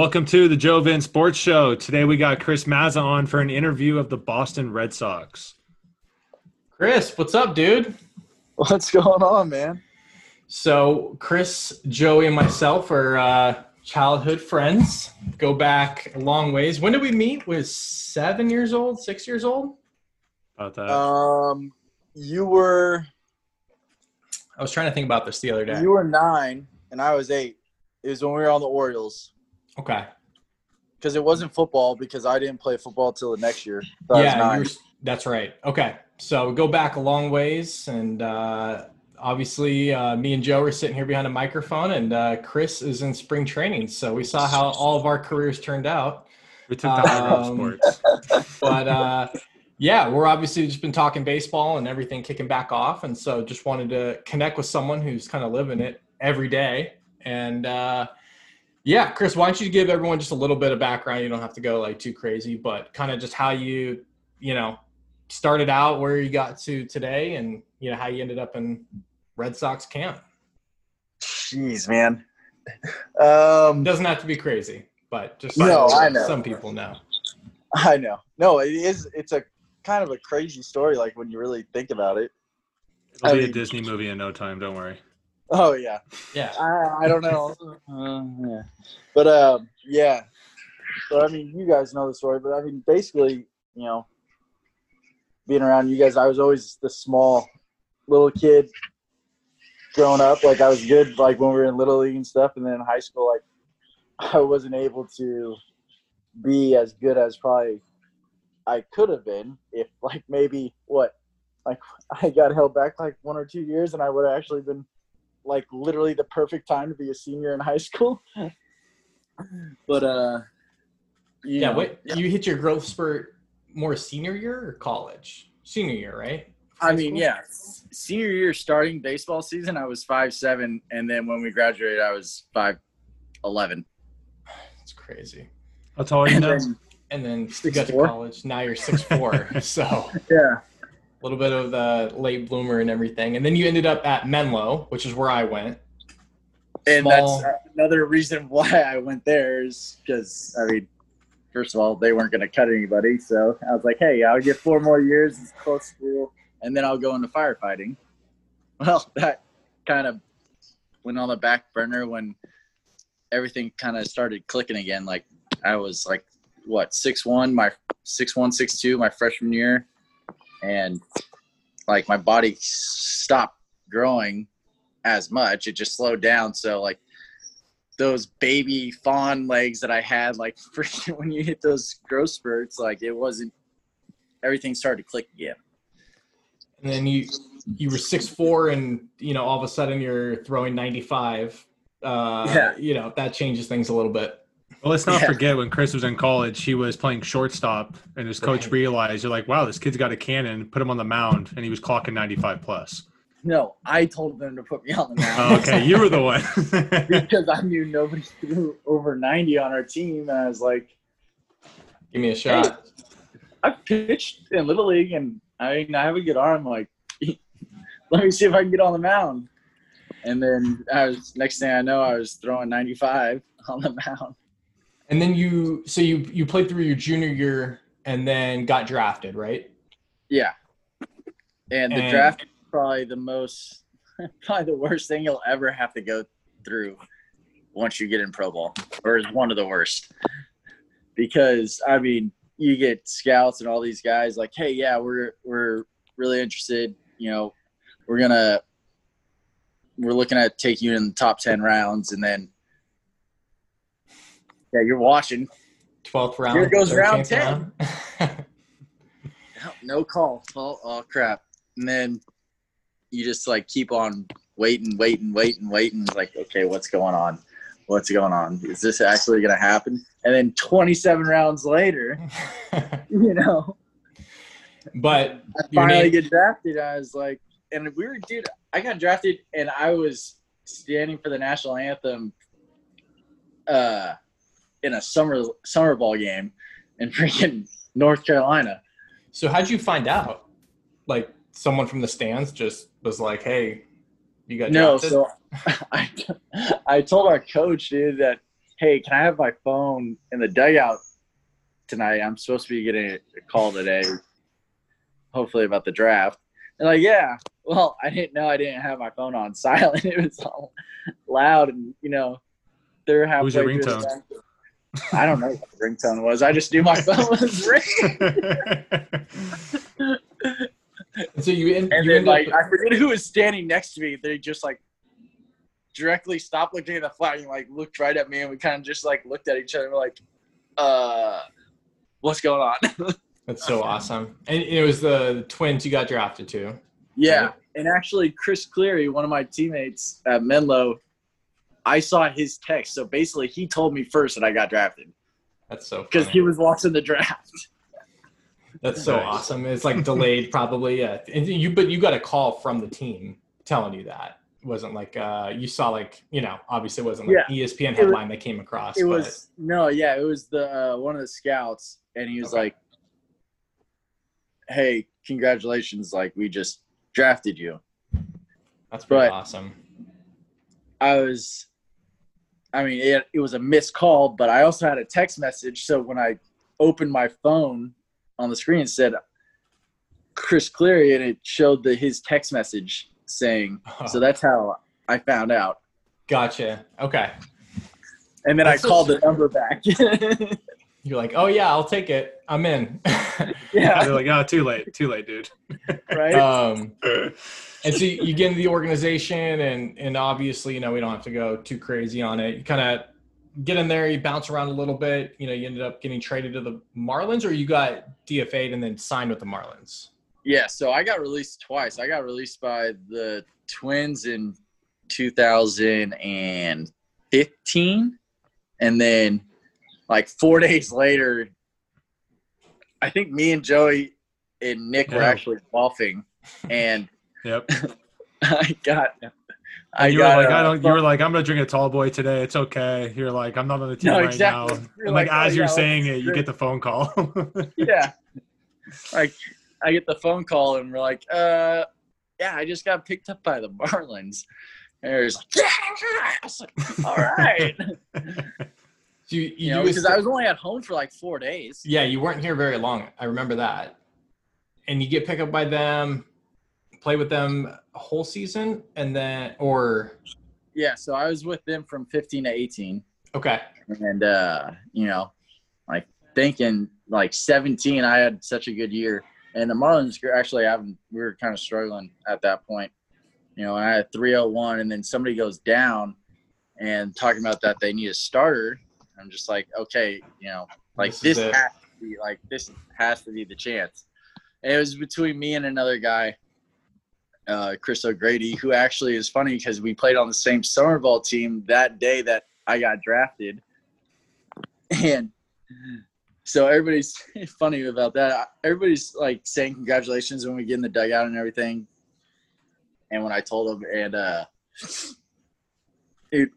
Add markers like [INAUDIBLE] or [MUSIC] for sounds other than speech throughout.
Welcome to the Joe Vin Sports Show. Today we got Chris Mazza on for an interview of the Boston Red Sox. Chris, what's up, dude? What's going on, man? So, Chris, Joey, and myself are uh, childhood friends. Go back a long ways. When did we meet? Was seven years old, six years old? About that. Um, you were I was trying to think about this the other day. you were nine and I was eight. It was when we were on the Orioles Okay. because it wasn't football because I didn't play football till the next year. So yeah, you were, that's right. Okay. So, we go back a long ways. And uh, obviously, uh, me and Joe are sitting here behind a microphone, and uh, Chris is in spring training. So, we saw how all of our careers turned out. we took the high road um, sports. [LAUGHS] but uh, yeah, we're obviously just been talking baseball and everything kicking back off, and so just wanted to connect with someone who's kind of living it every day. And uh, yeah, Chris, why don't you give everyone just a little bit of background? You don't have to go like too crazy, but kind of just how you, you know, started out, where you got to today, and you know how you ended up in Red Sox camp. Jeez, man. Um, doesn't have to be crazy, but just No, I know. some people know. I know. No, it is. It's a kind of a crazy story. Like when you really think about it. It'll be I a mean- Disney movie in no time. Don't worry. Oh yeah. Yeah. I, I don't know. [LAUGHS] Uh, yeah. But um, yeah. So I mean, you guys know the story, but I mean, basically, you know, being around you guys, I was always the small little kid growing up. Like I was good, like when we were in little league and stuff, and then in high school, like [LAUGHS] I wasn't able to be as good as probably I could have been if, like, maybe what, like [LAUGHS] I got held back like one or two years, and I would have actually been like literally the perfect time to be a senior in high school. [LAUGHS] but uh you Yeah, know, wait, you hit your growth spurt more senior year or college? Senior year, right? I mean, yeah. Senior year starting baseball season, I was five seven, and then when we graduated, I was five eleven. It's crazy. That's all are you And then, And then you got to college. Now you're six four, [LAUGHS] so a little bit of the late bloomer and everything. And then you ended up at Menlo, which is where I went. and Small- that's another reason why I went there is because I mean, first of all, they weren't going to cut anybody, so I was like, hey, I'll get four more years, it's close school, and then I'll go into firefighting. [LAUGHS] Well, that kind of went on the back burner when everything kind of started clicking again. Like I was like, what six one, my six one, six two, my freshman year, and like my body stopped growing as much. It just slowed down. So like those baby fawn legs that I had, like [LAUGHS] when you hit those growth spurts, like it wasn't. Everything started to click again. And then you you were six four, and you know all of a sudden you're throwing ninety five. Uh, Yeah. You know that changes things a little bit. Well, let's not Yeah. forget when Chris was in college, he was playing shortstop, and his coach Right. realized, "You're like, wow, this kid's got a cannon." Put him on the mound, and he was clocking 95 plus. No, I told them to put me on the Oh, mound. okay, you were the one. [LAUGHS] [LAUGHS] because I knew nobody threw over 90 on our team. And I was like, Give me a shot. I've pitched in Little League and I, mean, I have a good arm. Like, [LAUGHS] let me see if I can get on the mound. And then I was, next thing I know, I was throwing 95 on the mound. And then you so you you played through your junior year and then got drafted, right? Yeah. And the And- draft is probably the most, [LAUGHS] probably the worst thing you'll ever have to go through once you get in pro ball, or is one of the worst. Because I mean, you get scouts and all these guys like, hey, yeah, we're we're really interested. You know, we're gonna we're looking at take you in the top ten rounds, and then yeah, you're watching. Twelfth round. Here goes round 10. round. [LAUGHS] no call. Oh, oh crap. And then you just like keep on waiting, waiting, waiting, waiting. Like, okay, what's going on? What's going on? Is this actually going to happen? And then 27 rounds later, [LAUGHS] you know, but I finally name, get drafted. I was like, and we were, dude, I got drafted and I was standing for the national anthem uh, in a summer summer ball game in freaking North Carolina. so how'd you find out? Like someone from the stands just was like, "Hey, you got No, drafted." so [LAUGHS] I, I told our coach, dude, that "Hey, can I have my phone in the dugout tonight? I'm supposed to be getting a call today, hopefully about the draft." And like, yeah. Well, I didn't know I didn't have my phone on silent. [LAUGHS] It was all loud, and you know, they're halfway. Who's your through the ringtone? game. I don't know what the ringtone was. I just knew my phone was [LAUGHS] ringing. So you, end, And you then like up, I forget who was standing next to me. They just like directly stopped looking at the flag and like looked right at me and we kind of just like looked at each other like, uh what's going on? [LAUGHS] that's so awesome. And it was the twins you got drafted to. yeah. Right. And actually Chris Cleary, one of my teammates at Menlo, I saw his text. So basically he told me first that I got drafted That's so because he was watching the draft. That's so Nice. awesome. It's like delayed, [LAUGHS] probably. Yeah, and you but you got a call from the team telling you that. It wasn't like uh, you saw like you know obviously it wasn't like Yeah. ESPN was- headline that came across. It but- was no, yeah, it was the uh, one of the scouts, and he was Okay. like, "Hey, congratulations! Like we just drafted you." that's pretty but- awesome. I was, I mean, it, it was a missed call, but I also had a text message. So when I opened my phone on the screen, it said Chris Cleary, and it showed the his text message saying. So that's how I found out. gotcha. Okay, And then That's I so called the number back. [LAUGHS] you're like, oh yeah, I'll take it. I'm in. [LAUGHS] yeah, They're like, oh, too late, too late, dude. [LAUGHS] right. um, [LAUGHS] and so you get into the organization, and and obviously, you know, we don't have to go too crazy on it. You kind of get in there, you bounce around a little bit. You know, you ended up getting traded to the Marlins, or you got DFA'd and then signed with the Marlins. Yeah, so I got released twice. I got released by the Twins in 2015, and then like four days later, I think me and Joey and Nick were actually golfing, [LAUGHS] and Yep. [LAUGHS] I got. I And you were got, like, uh, I don't. You were like, I'm gonna drink a tall boy today. It's okay. You're like, I'm not on the team No, right exactly. now. [LAUGHS] You're And like, like, oh, as you're yeah, saying it, you get the phone call. yeah. Like I get the phone call and we're like, uh yeah, I just got picked up by the Marlins. And it was like, yeah, like, all right. So you, you, you know, do a because I was only at home for like four days. Yeah, you weren't here very long. I remember that. And you get picked up by them, play with them a whole season, and then or Yeah, so I was with them from 15 to 18, okay, and uh, you know, like thinking like 17, I had such a good year, and the Marlins were actually having we were kind of struggling at that point. You know, and I had 301, and then somebody goes down, and talking about that they need a starter. I'm just like, okay, you know, like This this, has to be like this has to be the chance. And it was between me and another guy, uh, Chris O'Grady, who actually is funny because we played on the same summer ball team that day that I got drafted. And so everybody's [LAUGHS] funny about that. Everybody's like saying congratulations when we get in the dugout and everything. And when I told them, and uh, [LAUGHS] it,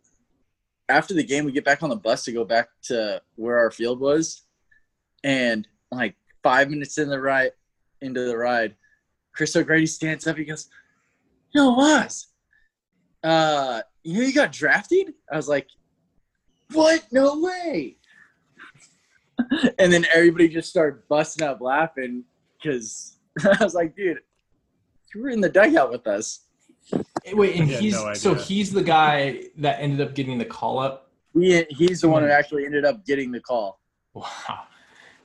after the game, we get back on the bus to go back to where our field was, and like five minutes in the ride, into the ride, Chris O'Grady stands up. He goes, "Yo, was, uh, you know you got drafted?" I was like, "What? No way!" [LAUGHS] and then everybody just started busting up laughing because [LAUGHS] I was like, "Dude, you were in the dugout with us." Wait, and he's no so he's the guy that ended up getting the call up. He, he's the one who hmm. actually ended up getting the call. Wow,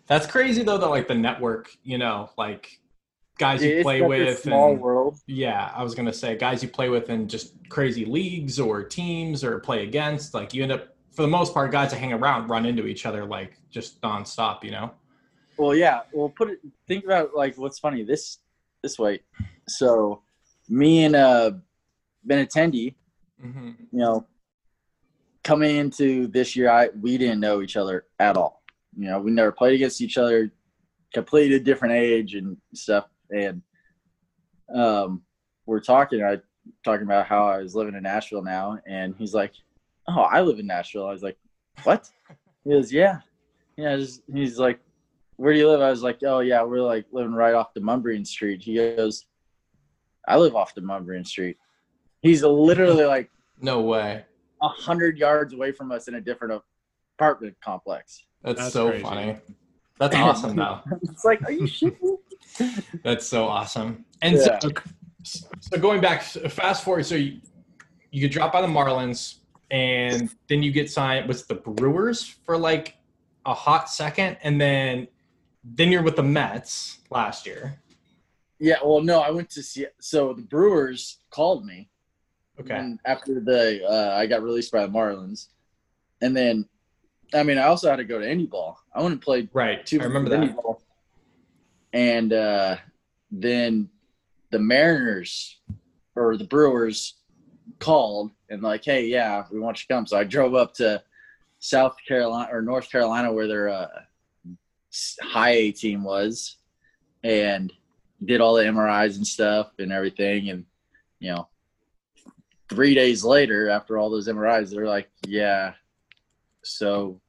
that's crazy though. That like the network, you know, like guys you It's play such a with, small and world. yeah, I was gonna say guys you play with in just crazy leagues or teams or play against. Like you end up for the most part, guys that hang around run into each other like just nonstop. You know. Well, yeah. Well, put it. Think about like what's funny this this way. So, me and uh, Benintendi, Mm-hmm. you know, coming into this year, I we didn't know each other at all. You know, we never played against each other. Completely different age and stuff. And um, we're talking. I talking about how I was living in Nashville now, and he's like, "Oh, I live in Nashville." I was like, "What?" [LAUGHS] He goes, "Yeah, yeah." Just, he's like, "Where do you live?" I was like, "Oh yeah, we're like living right off the Mumbrian Street." He goes, "I live off the Mumbrian Street." He's literally like No way. a hundred yards away from us in a different apartment complex. That's, That's so crazy. funny. That's awesome though. [LAUGHS] It's like, are you shitting? That's so awesome. And Yeah. so, so going back, fast forward, so you, you get dropped by the Marlins, and then you get signed with the Brewers for like a hot second, and then then you're with the Mets last year. Yeah, well, no, I went to see. So the Brewers called me Okay. and after the uh, I got released by the Marlins, and then, I mean, I also had to go to Indy Ball. I went and played Right. two I remember Indy that. Ball, and uh, then the Mariners or the Brewers called and like, hey, yeah, we want you to come. So I drove up to South Carolina or North Carolina where their uh, high A team was, and did all the MRIs and stuff and everything, and you know, three days later, after all those MRIs, they're like, yeah, so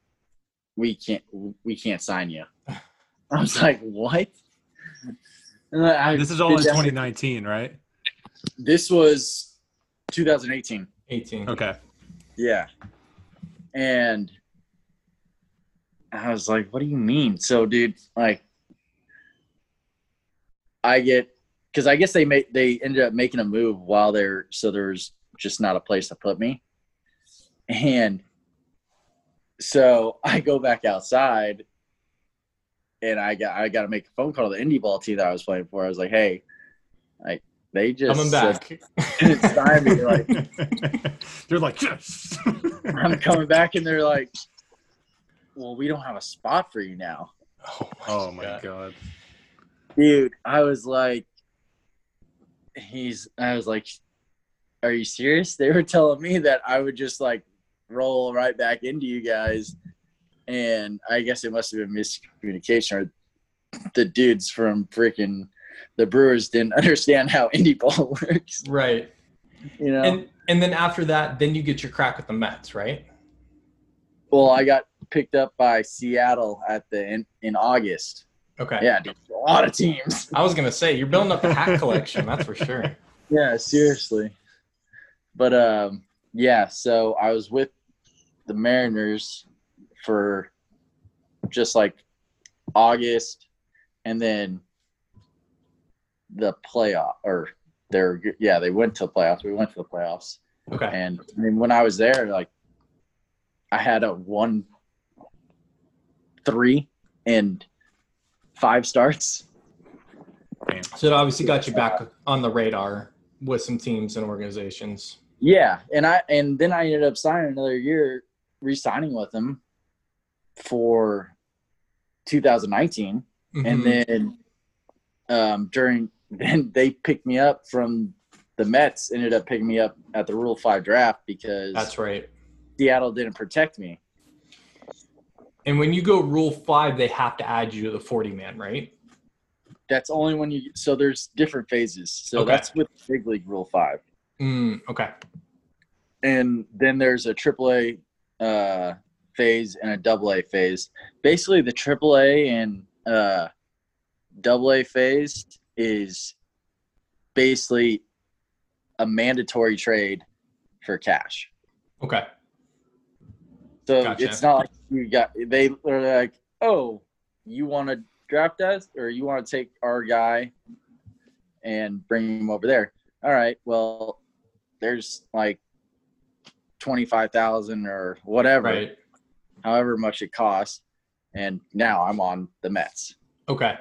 we can't we can't sign you. [LAUGHS] I was like, what? And I- This is all in 2019, right? This was 2018. 18. Okay. Yeah. And I was like, what do you mean? So, dude, like, I get, because I guess they made, they ended up making a move while they're, so there's just not a place to put me. And so I go back outside and I got, I got to make a phone call to the indie ball team that I was playing for. I was like, hey, like, they just Coming said- back. It's time to be like, [LAUGHS] They're like, yes. [LAUGHS] I'm coming back, and they're like, "Well, we don't have a spot for you now, oh my oh god. Dude." I was like, "He's," I was like, "Are you serious?" They were telling me that I would just like roll right back into you guys, and I guess it must have been miscommunication, or the dudes from freaking the Brewers didn't [LAUGHS] understand how indie ball [LAUGHS] works. Right. You know, And and then after that, then you get your crack with the Mets, right? well, I got picked up by Seattle at the in, in August. Okay. Yeah, dude, a lot of teams. [LAUGHS] I was gonna say you're building up the hat collection, that's for sure. [LAUGHS] Yeah, seriously. But um yeah, so I was with the Mariners for just like August and then the playoff or they're yeah, they went to the playoffs. We went to the playoffs. Okay. And I mean when I was there, like I had a one three and five starts. So it obviously got you back on the radar with some teams and organizations. Yeah, and I and then I ended up signing another year, re-signing with them for 2019, and Mhm. then um, during [LAUGHS] then they picked me up from the Mets. Ended up picking me up at the Rule Five draft because that's right. Seattle didn't protect me. And when you go Rule Five, they have to add you to the 40 man, right? That's only when you. So there's different phases. So Okay. that's with Big League Rule Five, Mm, okay. and then there's a AAA uh, phase and a Double A phase. Basically, the AAA and uh, Double A phase is basically a mandatory trade for cash. Okay. So Gotcha. it's not like you got they are like, oh, you want to draft us or you want to take our guy and bring him over there. All right, well, there's like twenty five thousand or whatever, Right. however much it costs, and now I'm on the Mets. Okay.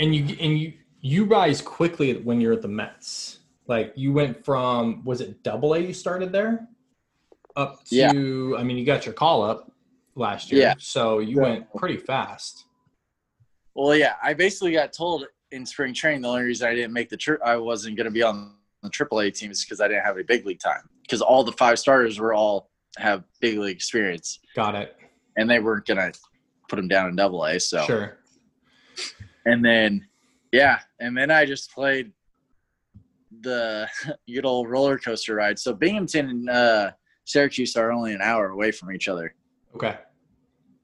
And you and you you rise quickly when you're at the Mets. Like you went from was it double A you started there? Up to Yeah. I mean you got your call up last year. Yeah. So you Yeah. went pretty fast. Well, yeah, I basically got told in spring training the only reason I didn't make the trip, I wasn't going to be on the AAA team is because I didn't have any big league time. Because all the five starters were all have big league experience, Got it. and they weren't going to put them down in Double A. So, Sure. and then, yeah, and then I just played the [LAUGHS] good old roller coaster ride. So Binghamton and uh, Syracuse are only an hour away from each other. Okay.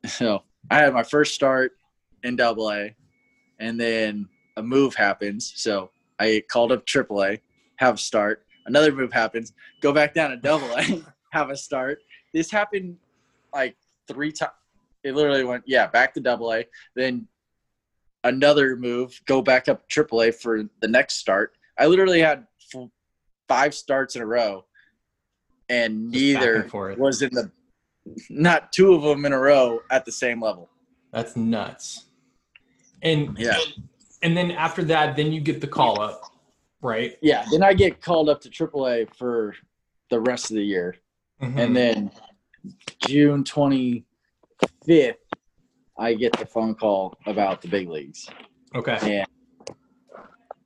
So I had my first start in double A, and then a move happens. So I get called up triple A, have a start. Another move happens, go back down to double A, [LAUGHS] have a start. This happened like three times. It literally went, yeah, back to double A, then another move, go back up triple A for the next start. I literally had five starts in a row, and neither and was in the, not two of them in a row at the same level. That's nuts. And Yeah. and then after that, then you get the call up, right? Yeah. Then I get called up to triple A for the rest of the year. Mhm. and then June 25th, I get the phone call about the big leagues. okay, And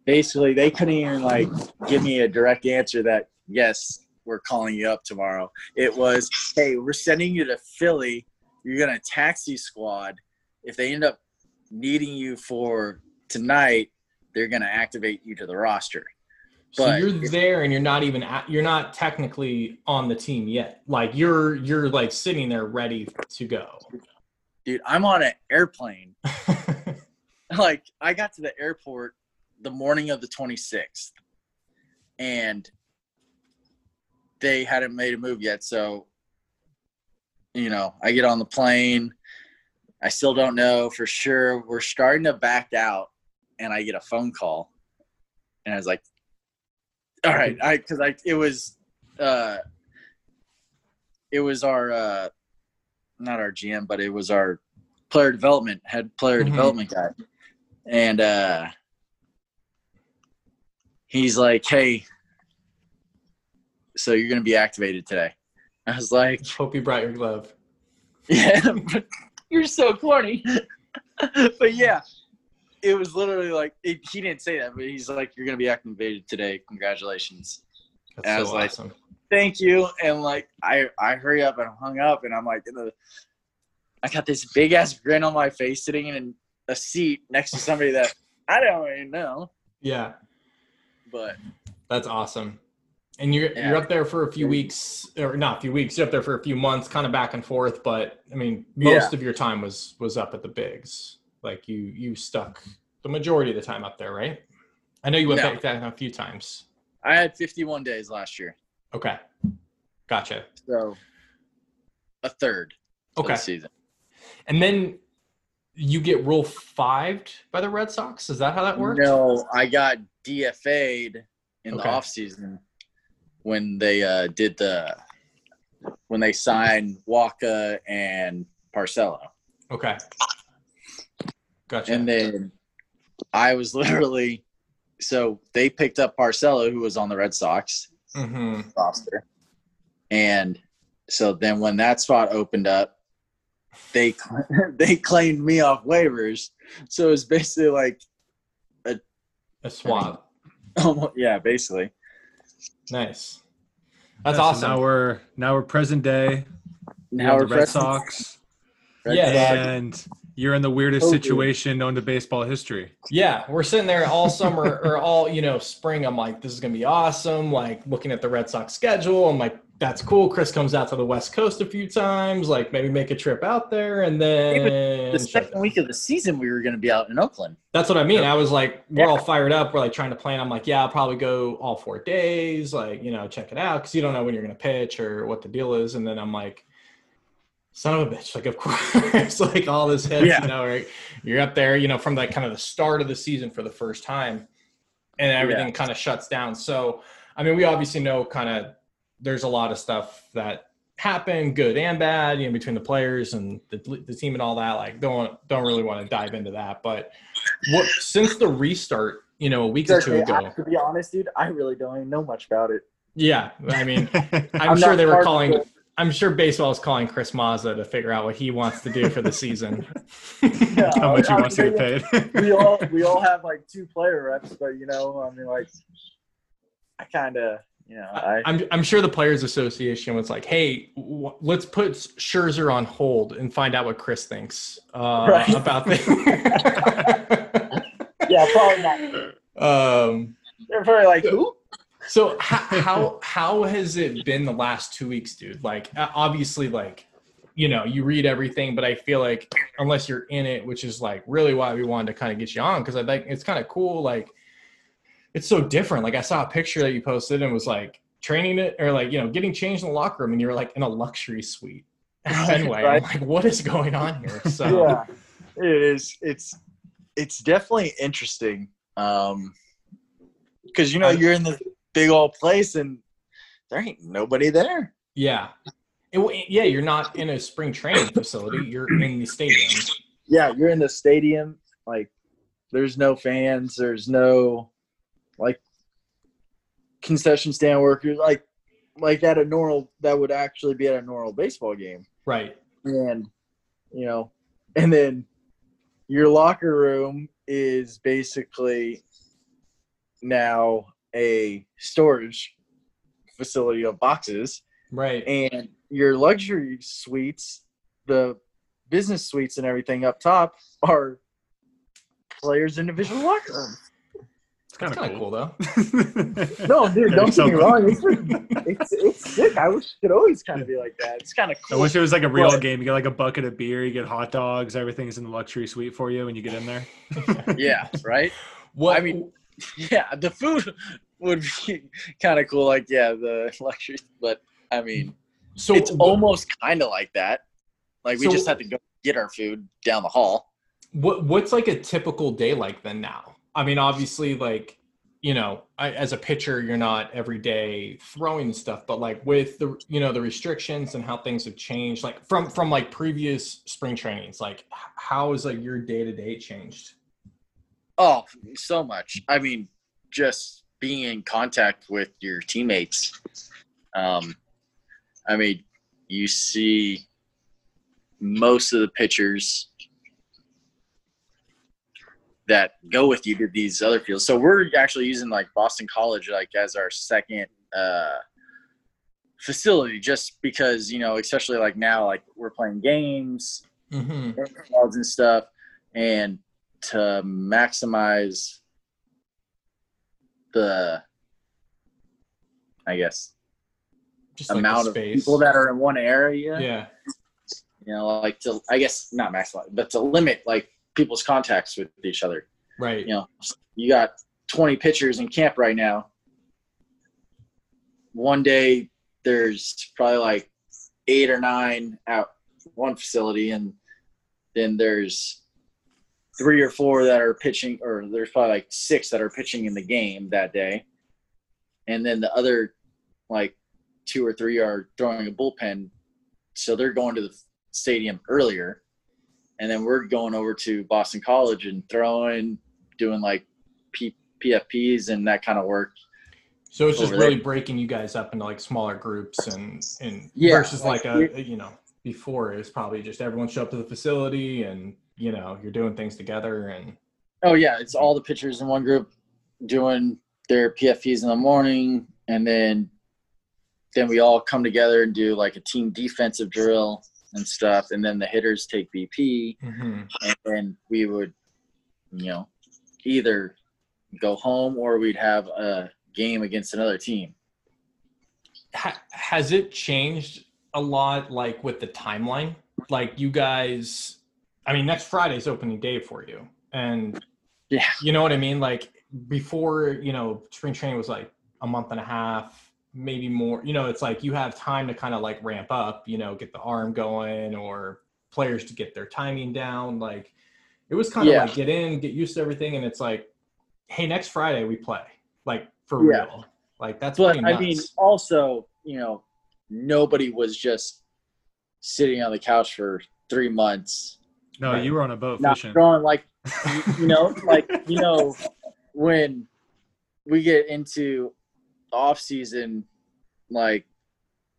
basically, they couldn't even like give me a direct answer that yes, we're calling you up tomorrow. It was, hey, we're sending you to Philly. You're gonna taxi squad. If they end up needing you for tonight, they're gonna activate you to the roster. so you're there and you're not even you're not technically on the team yet. Like you're you're like sitting there ready to go. Dude, I'm on an airplane [LAUGHS] like I got to the airport the morning of the 26th and they hadn't made a move yet. So you know I get on the plane. I still don't know for sure. We're starting to back out and I get a phone call. And I was like all right I cuz I it was uh it was our uh not our GM but it was our player development head player Mhm. development guy. And uh he's like hey so you're gonna be activated today. I was like Hope you brought your glove. yeah [LAUGHS] you're so corny. [LAUGHS] But yeah it was literally like it, he didn't say that but he's like you're gonna be activated today. Congratulations. That's I so was like- awesome. thank you. And like i i hurry up and hung up and i'm like in the i got this big ass grin on my face sitting in a seat next to somebody that i don't even know. Yeah, but that's awesome. And you're Yeah. you're up there for a few weeks, or not a few weeks. You're up there for a few months, kind of back and forth. But I mean, most of your time was was up at the bigs. Like you you stuck the majority of the time up there, right? I know you went No. back that a few times. I had 51 days last year, Okay, gotcha. so a third Okay, season. and then you get rule fived by the Red Sox. Is that how that worked? No, I got DFA'd in Okay. the off season when they uh, did the when they signed Wacha and Porcello, Okay, gotcha. and then I was [LAUGHS] literally so they picked up Porcello, who was on the Red Sox hmm roster, and so then when that spot opened up, they [LAUGHS] they claimed me off waivers. So it was basically like, a swap. [LAUGHS] almost, yeah, basically. Nice. That's Yeah, so awesome. now we're now we're present day. Now the we're Red pressing- Sox, Red Yeah, Sox. and you're in the weirdest Oh, situation known to baseball history. Yeah, we're sitting there all summer [LAUGHS] or all, you know, spring. I'm like, this is going to be awesome. Like, looking at the Red Sox schedule, I'm like, that's cool. Chris comes out to the West Coast a few times, like, maybe make a trip out there. And then the second week of the season we were going to be out in Oakland. that's what I mean. I was like, we're all fired up. We're like trying to plan. I'm like, yeah, I'll probably go all four days, like, you know, check it out because you don't know when you're going to pitch or what the deal is. And then I'm like, son of a bitch, like, of course, [LAUGHS] like all this hits, Yeah. you know, right? You're up there, you know, from like kind of the start of the season for the first time and everything kind of shuts down. So, I mean, we obviously know kind of there's a lot of stuff that happened, good and bad, you know, between the players and the, the team and all that. Like, don't don't really want to dive into that. But what since the restart, you know, a week or two ago, to be honest, dude, I really don't even know much about it. yeah, I mean, [LAUGHS] I'm, I'm sure they were part of calling. The- I'm sure baseball is calling Chris Mazza to figure out what he wants to do for the season. [LAUGHS] How much he I wants to get paid. we all we all [LAUGHS] have like two player reps, but you know, I mean, like, I kind of, you know, I I'm, I'm sure the Players Association was like, "Hey, w- let's put Scherzer on hold and find out what Chris thinks uh, Right. about the." [LAUGHS] yeah, probably not. um, They're probably like, who? So how, how how has it been the last two weeks, dude? Like, uh, obviously, like you know, you read everything, but I feel like unless you're in it, which is like really why we wanted to kind of get you on because I think it's kind of cool. Like, it's so different. Like, I saw a picture that you posted and was like training it or like you know getting changed in the locker room, and you were like in a luxury suite. [LAUGHS] Fenway. Right. Like, what is going on here? [LAUGHS] So yeah, it is. It's it's definitely interesting. Um, because you know you're in this big old place and there ain't nobody there. yeah. It yeah, you're not in a spring training facility. You're in the stadium. Yeah, you're in the stadium. Like, there's no fans. There's no like concession stand workers. Like, like at a normal that would actually be at a normal baseball game. Right. and you know and then your locker room is basically now a storage facility of boxes Right. and your luxury suites the business suites and everything up top are players individual locker rooms It's kind of cool. cool though. [LAUGHS] no dude don't get so me wrong it's, [LAUGHS] it's it's sick i wish it could always kind of be like that it's kind of cool. I wish it was like a real But- game. You get like a bucket of beer, you get hot dogs, everything's in the luxury suite for you when you get in there. [LAUGHS] yeah right What I mean, [LAUGHS] yeah, the food would be kind of cool. Like, yeah, the luxury, but I mean, so it's what, almost kind of like that. Like, we So- just had to go get our food down the hall. what what's like a typical day like then now? I mean, obviously, like you know, I, as a pitcher, you're not every day throwing stuff, but like with the you know the restrictions and how things have changed, like from from like previous spring trainings, like how is like your day to day changed? Oh, so much. I mean, just being in contact with your teammates. Um, I mean, you see most of the pitchers that go with you to these other fields. So we're actually using like Boston College like as our second uh, facility, just because you know, especially like now, like we're playing games Mm-hmm. and stuff, and to maximize the, I guess, Just amount of people that are in one area. yeah. You know, like to, I guess not maximize, but to limit like people's contacts with each other. Right. You know, you got 20 pitchers in camp right now. One day there's probably like eight or nine out one facility, and then there's three or four that are pitching, or there's probably like six that are pitching in the game that day, and then the other like two or three are throwing a bullpen, so they're going to the stadium earlier, and then we're going over to Boston College and throwing, doing like P- PFPs and that kind of work. So it's just over there. really breaking you guys up into like smaller groups and and Yeah, versus like, like, a, a, you know before it was probably just everyone show up to the facility and you know you're doing things together and Oh yeah, it's all the pitchers in one group doing their PFPs in the morning, and then then we all come together and do like a team defensive drill and stuff, and then the hitters take BP, mm-hmm. and then we would, you know, either go home or we'd have a game against another team. ha- has it changed a lot like with the timeline like you guys i mean next friday's opening day for you and Yeah. you know what i mean like before you know spring training was like a month and a half maybe more you know it's like you have time to kind of like ramp up you know get the arm going or players to get their timing down like it was kind of Yeah. like get in get used to everything and it's like hey next friday we play like for Yeah. real like that's But I mean, also, you know, nobody was just sitting on the couch for three months No, Right. you were on a boat not fishing. throwing like you, know [LAUGHS] like you know when we get into off season like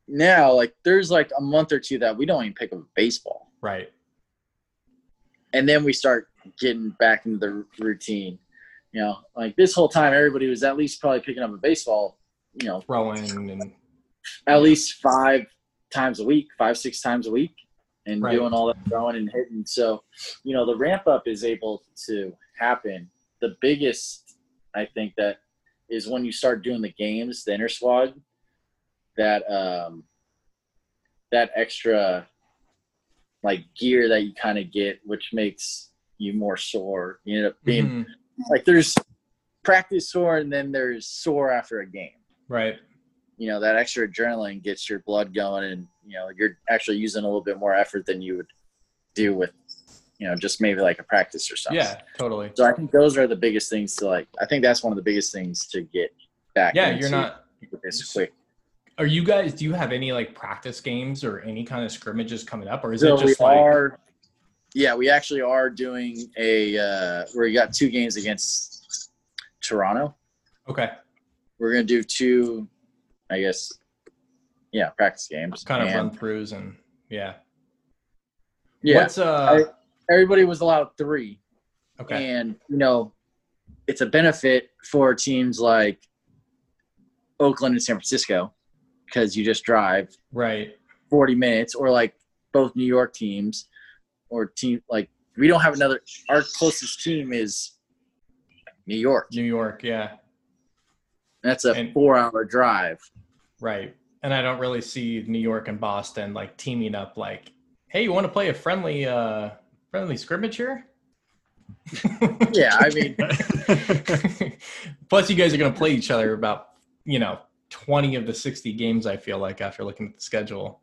now like there's like a month or two that we don't even pick up a baseball right and then we start getting back into the routine you know like this whole time everybody was at least probably picking up a baseball you know throwing and at least five times a week five six times a week and Right. doing all that throwing and hitting. So you know the ramp up is able to happen. The biggest i think that is when you start doing the games the inter squad that um that extra like gear that you kind of get which makes you more sore. You end up being Mhm. like there's practice sore and then there's sore after a game. Right you know that extra adrenaline gets your blood going, and you know you're actually using a little bit more effort than you would do with you know just maybe like a practice or something. Yeah, totally. So I think those are the biggest things to like. I think that's one of the biggest things to get back. Yeah, you're not. this quick. Are you guys? Do you have any like practice games or any kind of scrimmages coming up, or is So it just we like are. Yeah, we actually are doing a uh, where we got two games against Toronto. okay, We're gonna do two, I guess. Yeah, practice games. kind of And- run throughs and yeah. Yeah, What's uh? everybody was allowed three, okay. and you know, it's a benefit for teams like Oakland and San Francisco because you just drive Right. 40 minutes, or like both New York teams, or team like we don't have another. Our closest team is New York. New York. Yeah. That's a And- four-hour drive. Right. And I don't really see New York and Boston like teaming up. Like, hey, you want to play a friendly, uh, friendly scrimmage here? [LAUGHS] Yeah, I mean, [LAUGHS] Plus, you guys are going to play each other about you know twenty of the sixty games. I feel like after looking at the schedule,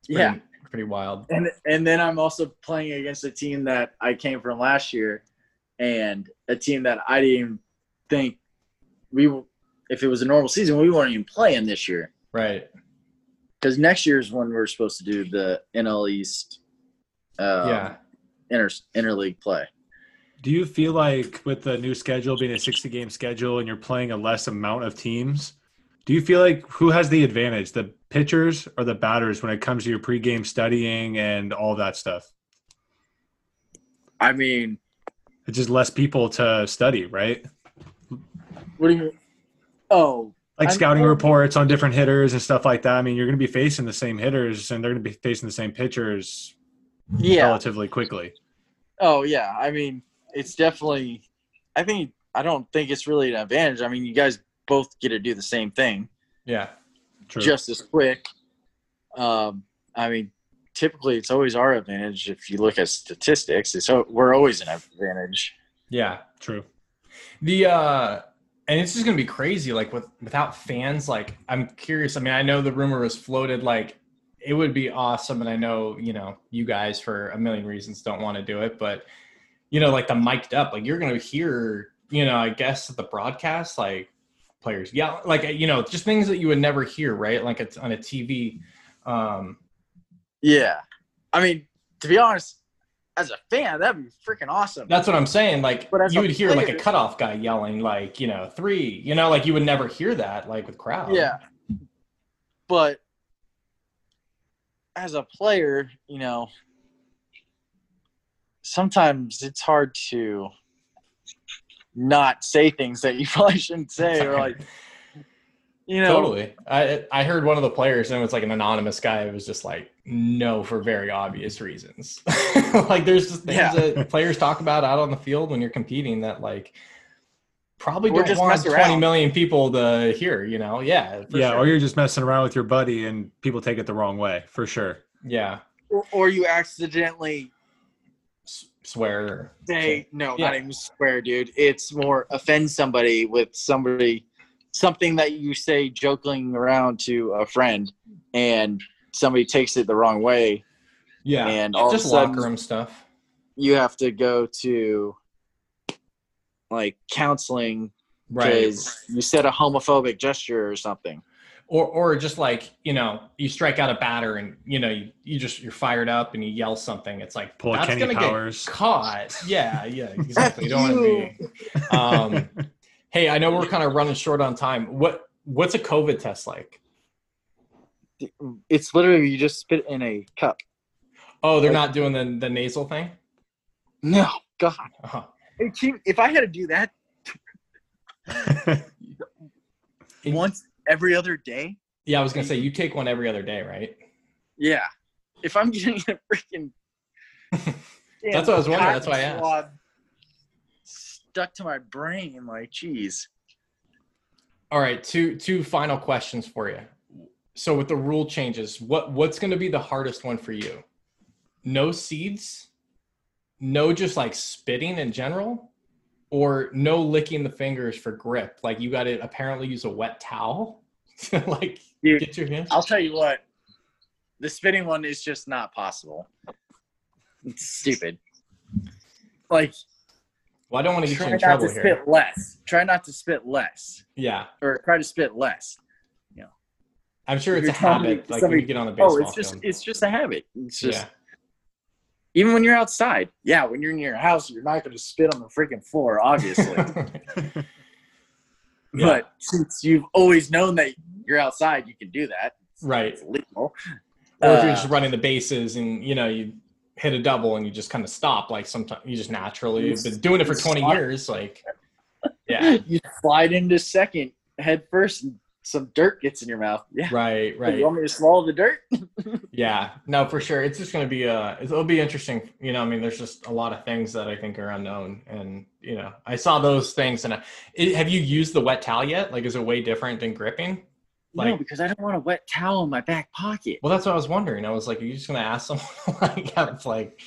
it's pretty, Yeah. pretty wild. and and then I'm also playing against a team that I came from last year, and a team that I didn't even think we, if it was a normal season, we weren't even playing this year. Right. Because next year is when we're supposed to do the NL East, uh, yeah. inter interleague play. Do you feel like with the new schedule being a 60 game schedule and you're playing a less amount of teams, do you feel like who has the advantage, the pitchers or the batters when it comes to your pregame studying and all that stuff? I mean, It's just less people to study, right? what do you? Oh, Like I'm- scouting reports on different hitters and stuff like that. I mean, you're going to be facing the same hitters and they're going to be facing the same pitchers yeah. relatively quickly. Oh yeah, I mean, it's definitely. I think I don't think it's really an advantage. I mean, you guys both get to do the same thing Yeah. True. just as quick. Um, I mean, typically it's always our advantage if you look at statistics. It's al- we're always an advantage. Yeah. True. The uh and it's just gonna be crazy, like with without fans, like I'm curious. I mean, I know the rumor was floated like it would be awesome, and I know, you know, you guys for a million reasons don't want to do it, but you know, like the mic'd up, like you're gonna hear, you know, I guess the broadcast, like players yell like you know, just things that you would never hear, right? Like it's on a TV. Um Yeah, I mean, to be honest, as a fan, that'd be freaking awesome. That's what I'm saying. Like you would hear like a cutoff guy yelling, like you know, three. You know, like you would never hear that, like with crowd. Yeah. But as a player, you know, sometimes it's hard to not say things that you [LAUGHS] probably shouldn't say or like [LAUGHS] you know totally. I I heard one of the players, and it was like an anonymous guy. It was just like no for very obvious reasons. [LAUGHS] like there's just things Yeah. that players talk about out on the field when you're competing that like probably Or don't just want mess 20 around. million people to hear. You know? Yeah. for yeah, sure. or you're just messing around with your buddy and people take it the wrong way, for sure. yeah. or, or you accidentally S- swear. say no Yeah. not even swear dude it's more offend somebody with somebody something that you say joking around to a friend and somebody takes it the wrong way Yeah. and all just of a sudden locker room stuff. you have to go to like counseling Right. you said a homophobic gesture or something. or or just like you know you strike out a batter and you know you, you just you're fired up and you yell something it's like Pull that's gonna Powers. get caught yeah yeah [LAUGHS] exactly you don't want to be [LAUGHS] um hey i know we're kind of running short on time what what's a covid test like It's literally you just spit in a cup. oh they're Like- not doing the the nasal thing No, God. uh-huh. Hey, Chief, If I had to do that [LAUGHS] once every other day, yeah i was gonna say you take one every other day right yeah. If I'm getting a freaking [LAUGHS] That's what I was wondering. That's why I asked. Stuck to my brain, like, geez. all right two two final questions for you so with the rule changes what what's going to be the hardest one for you no seeds no just like spitting in general or no licking the fingers for grip like you got to apparently use a wet towel [LAUGHS] like Dude, get your hands. I'll tell you what, the spitting one is just not possible. It's stupid. Like, Well, I don't want to get you try in not trouble to here. spit less. Try not to spit less, Yeah, or try to spit less. I'm sure it's a You're telling me habit. Like when you get on the baseball Oh, it's just field. it's just a habit. It's just yeah, even when you're outside. Yeah, when you're in your house, you're not going to spit on the freaking floor, obviously. [LAUGHS] Yeah. But since you've always known that you're outside, you can do that. right. It's legal. Or if you're Uh, just running the bases and you know you hit a double and you just kind of stop, like sometimes you just naturally. You've been doing it for 20 Slide. years, like [LAUGHS] yeah, you slide into second head first, and some dirt gets in your mouth. Yeah. right, [LAUGHS] right. You want me to swallow the dirt? [LAUGHS] Yeah, no, for sure. It's just going to be uh it'll be interesting. You know, I mean, there's just a lot of things that I think are unknown, and you know, I saw those things. And I, it, have you used the wet towel yet? Like, is it way different than gripping? no, because I don't want a wet towel in my back pocket. Well, that's what I was wondering. I was like, are you just going to ask someone [LAUGHS] like have like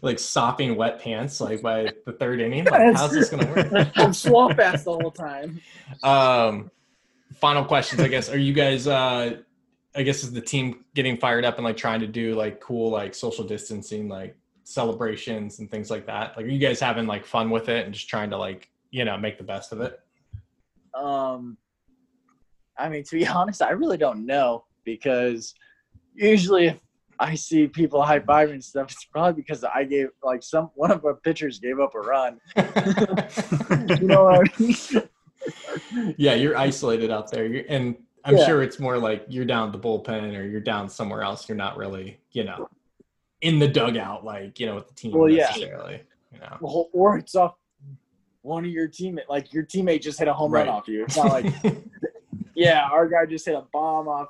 like sopping wet pants like by the third inning? Like, how's this going to work? I'm swamp ass the whole time. Um, final questions, I guess. Are you guys? Uh, I guess is the team getting fired up and like trying to do like cool like social distancing like celebrations and things like that? Like, are you guys having like fun with it and just trying to like you know make the best of it? Um, I mean, to be [LAUGHS] honest, I really don't know because usually if I see people high fiving stuff, it's probably because I gave like some one of our pitchers gave up a run. [LAUGHS] You know what I mean? Yeah, you're isolated out there, you're, and I'm Yeah. sure it's more like you're down the bullpen or you're down somewhere else. You're not really, you know, in the dugout like you know with the team Well, yeah. You know, Or- or it's off one of your teammate, like your teammate just hit a home Right. run off you. It's not like, [LAUGHS] yeah, our guy just hit a bomb off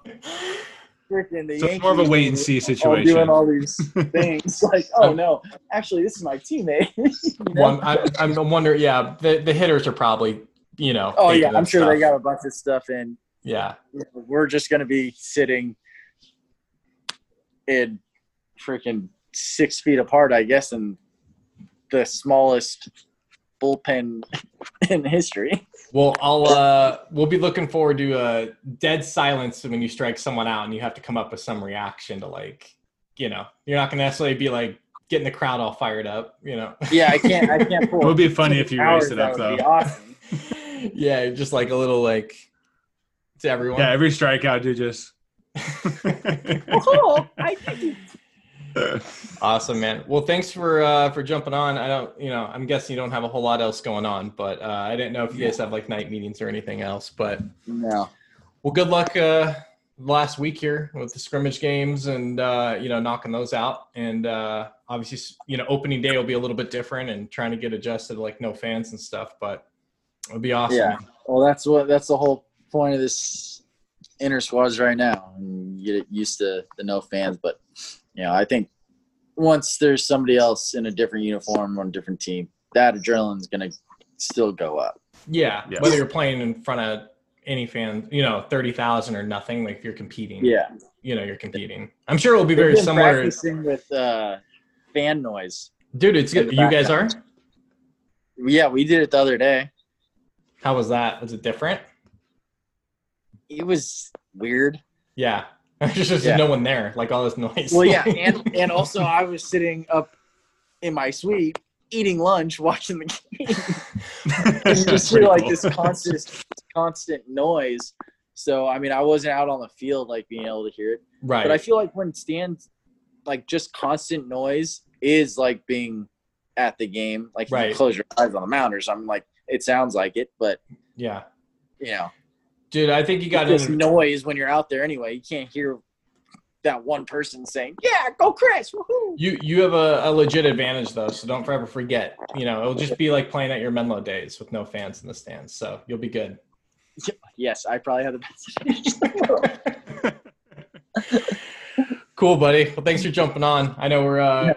freaking the So it's more of a wait and see all situation. doing all these [LAUGHS] things. like, oh no, actually, this is my teammate. You [LAUGHS] know? One, I, I'm wondering. Yeah, the the hitters are probably you know. oh yeah, I'm sure they got a bunch of stuff in. Yeah, We're just gonna be sitting in freaking six feet apart, I guess, in the smallest bullpen [LAUGHS] in history. Well, I'll uh, we'll be looking forward to a dead silence when you strike someone out, and you have to come up with some reaction to like, you know, you're not gonna necessarily be like getting the crowd all fired up, you know. Yeah, I can't. I can't [LAUGHS] pull. It would be funny if you hours, raised it up, would be though. awesome. [LAUGHS] yeah, just like a little like to everyone. Yeah, every strikeout, dude, just. [LAUGHS] oh, I think [LAUGHS] awesome, man. Well, thanks for uh, for jumping on. I don't, you know, I'm guessing you don't have a whole lot else going on, but uh, I didn't know if you guys have like night meetings or anything else. But no. well, good luck uh, last week here with the scrimmage games and uh, you know knocking those out. And uh, obviously, you know, opening day will be a little bit different and trying to get adjusted like no fans and stuff. But it'll be awesome. Yeah. Well, that's what that's the whole point of this inner squads right now. And you get used to the no fans, but you know, I think once there's somebody else in a different uniform on a different team, that adrenaline's gonna still go up. Yeah, Yes. whether you're playing in front of any fan, you know, thirty thousand or nothing. Like if you're competing, Yeah. you know, you're competing. I'm sure it will be very We've been similar. Practicing with uh, fan noise. Dude, it's good. You guys are. Yeah, we did it the other day. How was that? Was it different? It was weird. Yeah, [LAUGHS] there's just Yeah. no one there. Like all this noise. Well, yeah, [LAUGHS] and and also I was sitting up in my suite eating lunch, [LAUGHS] watching the game. and just hear like this constant constant noise. So I mean, I wasn't out on the field like being able to hear it, right. but I feel like when stands like just constant noise is like being at the game. Like Right. you close your eyes on the mound or something, like it sounds like it, but yeah, you know, dude, I think you got this noise when you're out there anyway. You can't hear that one person saying, "Yeah, go Chris!" Woohoo! You you have a, a legit advantage though, so don't forever forget. You know, it'll just be like playing at your Menlo days with no fans in the stands, so you'll be good. [LAUGHS] Yes, I probably have the best in the world. [LAUGHS] [LAUGHS] Cool, buddy. Well, thanks for jumping on. I know we're uh, Yeah.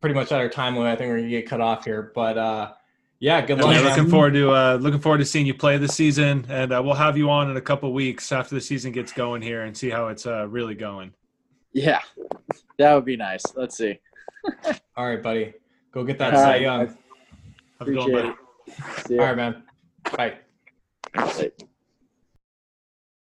pretty much at our time limit. I think we're gonna get cut off here, but uh, yeah, good luck. Yeah, looking forward to uh, looking forward to seeing you play this season, and uh, we'll have you on in a couple weeks after the season gets going here and see how it's uh, really going. Yeah, that would be nice. Let's see. [LAUGHS] All right, buddy. Go get that All Cy right, Young. Have a good one, Appreciate buddy. it. See All ya. right, man. Bye. Bye.